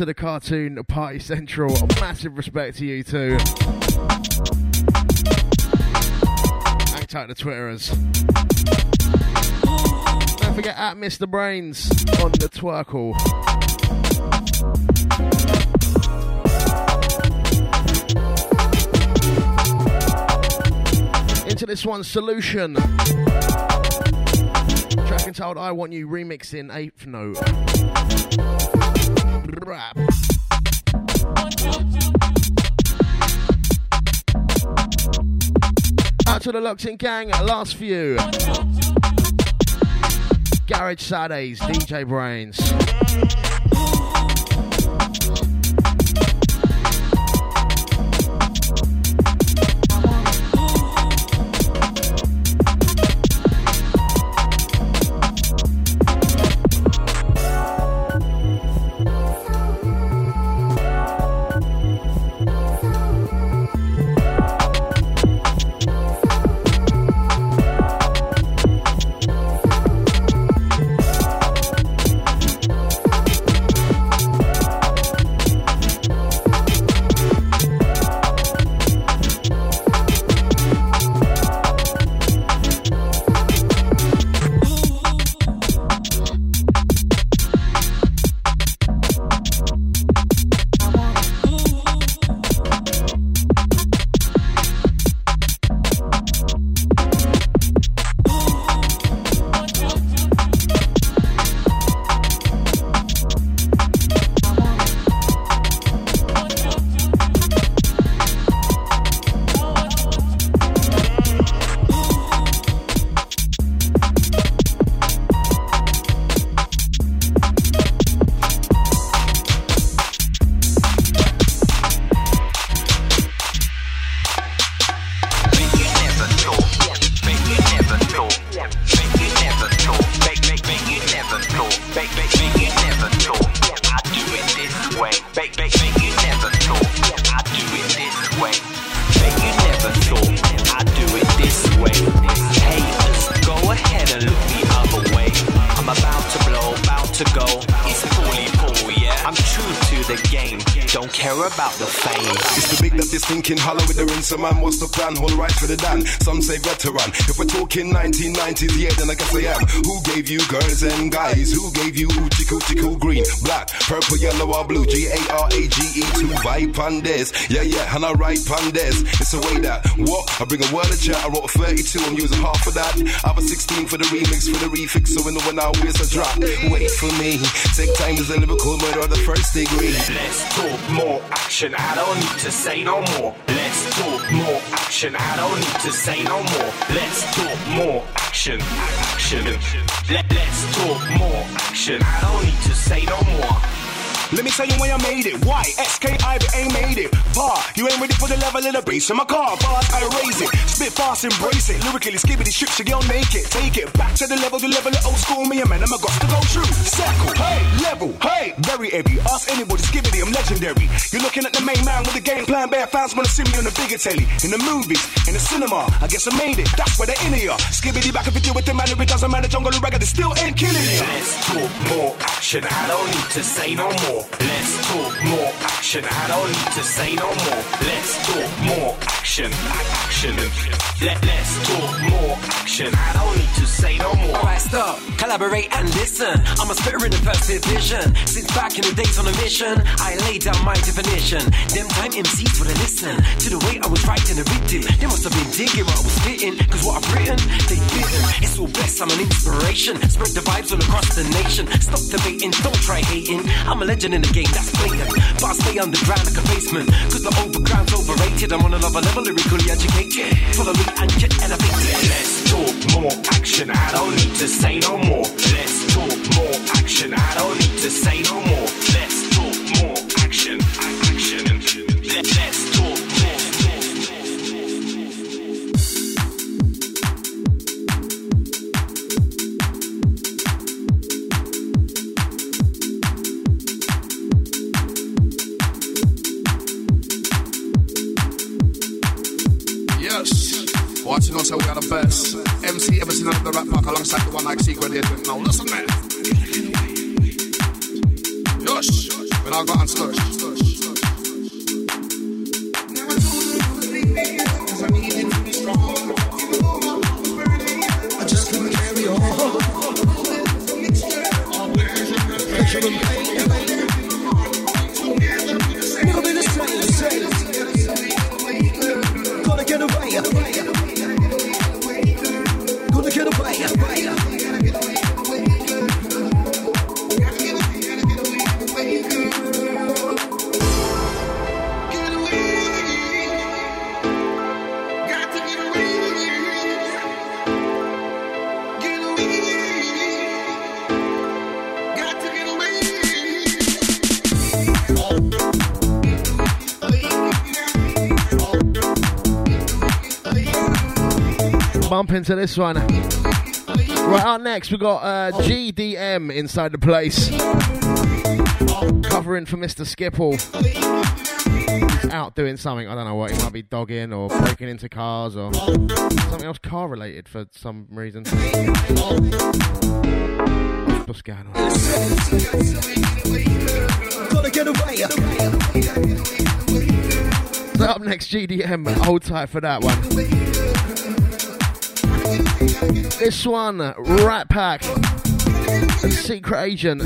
To the cartoon Party Central. Massive respect to you too. Hang tight the Twitterers. Don't forget at Mr. Brainz on the Twerkle. Into this one, Solution. Entitled I Want You remixing Eighth Note. Rap. Out to the Locked In Gang, last few. Garage Saturdays, DJ Brainz. So man, what's the plan? Hold right for the Dan. Some say veteran. If we're talking 1990s, yeah, then I guess I am. Who gave you girls and guys? Who gave you oochie coochie cool green, black, purple, yellow, or blue? G A R A G E to vibe on this. Yeah, yeah, and I write on this. It's a way that what? I bring a word of chat. I wrote 32, I'm using half of that. I have a 16 for the remix, for the refix. So when the one out, where's a drop? Wait for me. Take time is a lyrical murder of the first degree. Let's talk more action. I don't need to say no more. More action. I don't need to say no more. Let's talk more action. Action. Let, let's talk more action. I don't need to say no more. Let me tell you when I made it. Why? SKI ain't made it. Bar, you ain't ready for the level of the bass in my car. Bars, I raise it. Spit fast, embrace it. Lyrically, skibbity strips, you girl naked. Take it back to the level, the level of old school. Me and man, I'm a got to go through. Circle, hey, level, hey, very heavy. Ask anybody, Skibadee, I'm legendary. You're looking at the main man with the game plan. Bare fans wanna see me on the bigger telly. In the movies, in the cinema, I guess I made it. That's where they're in here. Skibbity back if you deal with the man, if it doesn't matter, jungle and reggae, they still ain't killing you. Let's talk more action. I don't need to say no more. Let's talk more action. I don't need to say no more. Let's talk more action. Action. Let, let's talk more action. I don't need to say no more. Alright, stop, collaborate and listen. I'm a spitter in the first division. Since back in the days on a mission, I laid down my definition. Them time MCs would have listened to the way I was writing and written. They must have been digging what I was spitting. Cause what I've written, they didn't. It's all blessed, I'm an inspiration. Spread the vibes all across the nation. Stop debating, don't try hating. I'm a legend in the game, that's blatant. But I stay underground like a basement. Cause the overground's overrated. I'm on another level, lyrically educated. Follow me and get elevated. Let's talk more action. I don't need to say no more. Let's talk more action. I don't need to say no more. Let's talk more action. Action. Let, Watching us, how we are the best. MC ever seen out of the Rat Pack alongside the one like Secret Agent. Now listen, man. Yes. and I'll go and slush. I just couldn't carry on. Pressure and Bump into this one. Right up next, we've got uh, GDM inside the place. Covering for Mr. Skipple. He's out doing something. I don't know what. He might be dogging or breaking into cars or something else car related for some reason. What's going on? Gotta get away. So up next, GDM. Hold tight for that one. This one, Rat Pack, and Secret Agent.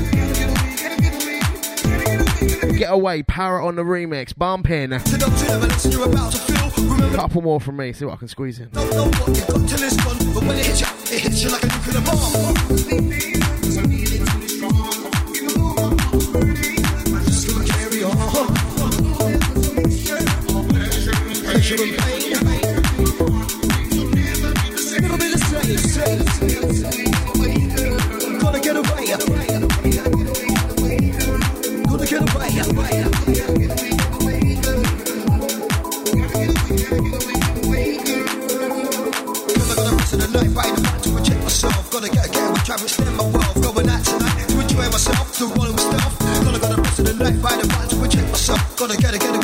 Get away, power on the remix, bump in. Couple more from me, see what I can squeeze in. Don't know Gotta get it, with traffic,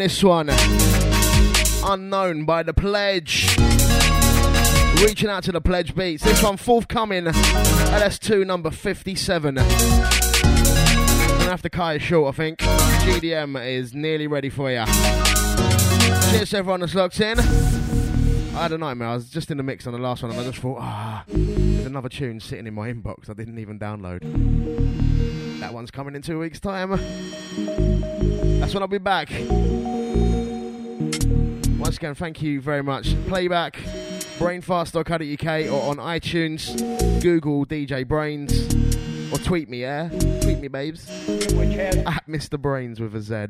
this one. Unknown by the Pledge. Reaching out to the Pledge beats. This one forthcoming. LS2 number 57. Gonna have to short, I think. GDM is nearly ready for you. Cheers everyone that's locked in. I had a nightmare. I was just in the mix on the last one and I just thought, ah, there's another tune sitting in my inbox I didn't even download. That one's coming in two weeks' time. That's when I'll be back. Once again, thank you very much. Playback, brainfast.co.uk or on iTunes, Google DJ Brainz, or tweet me, yeah? Tweet me, babes. At Mr. Brainz with a Z.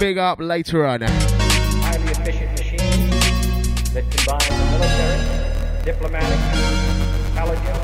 Big up later on. highly efficient that military, diplomatic, intelligence,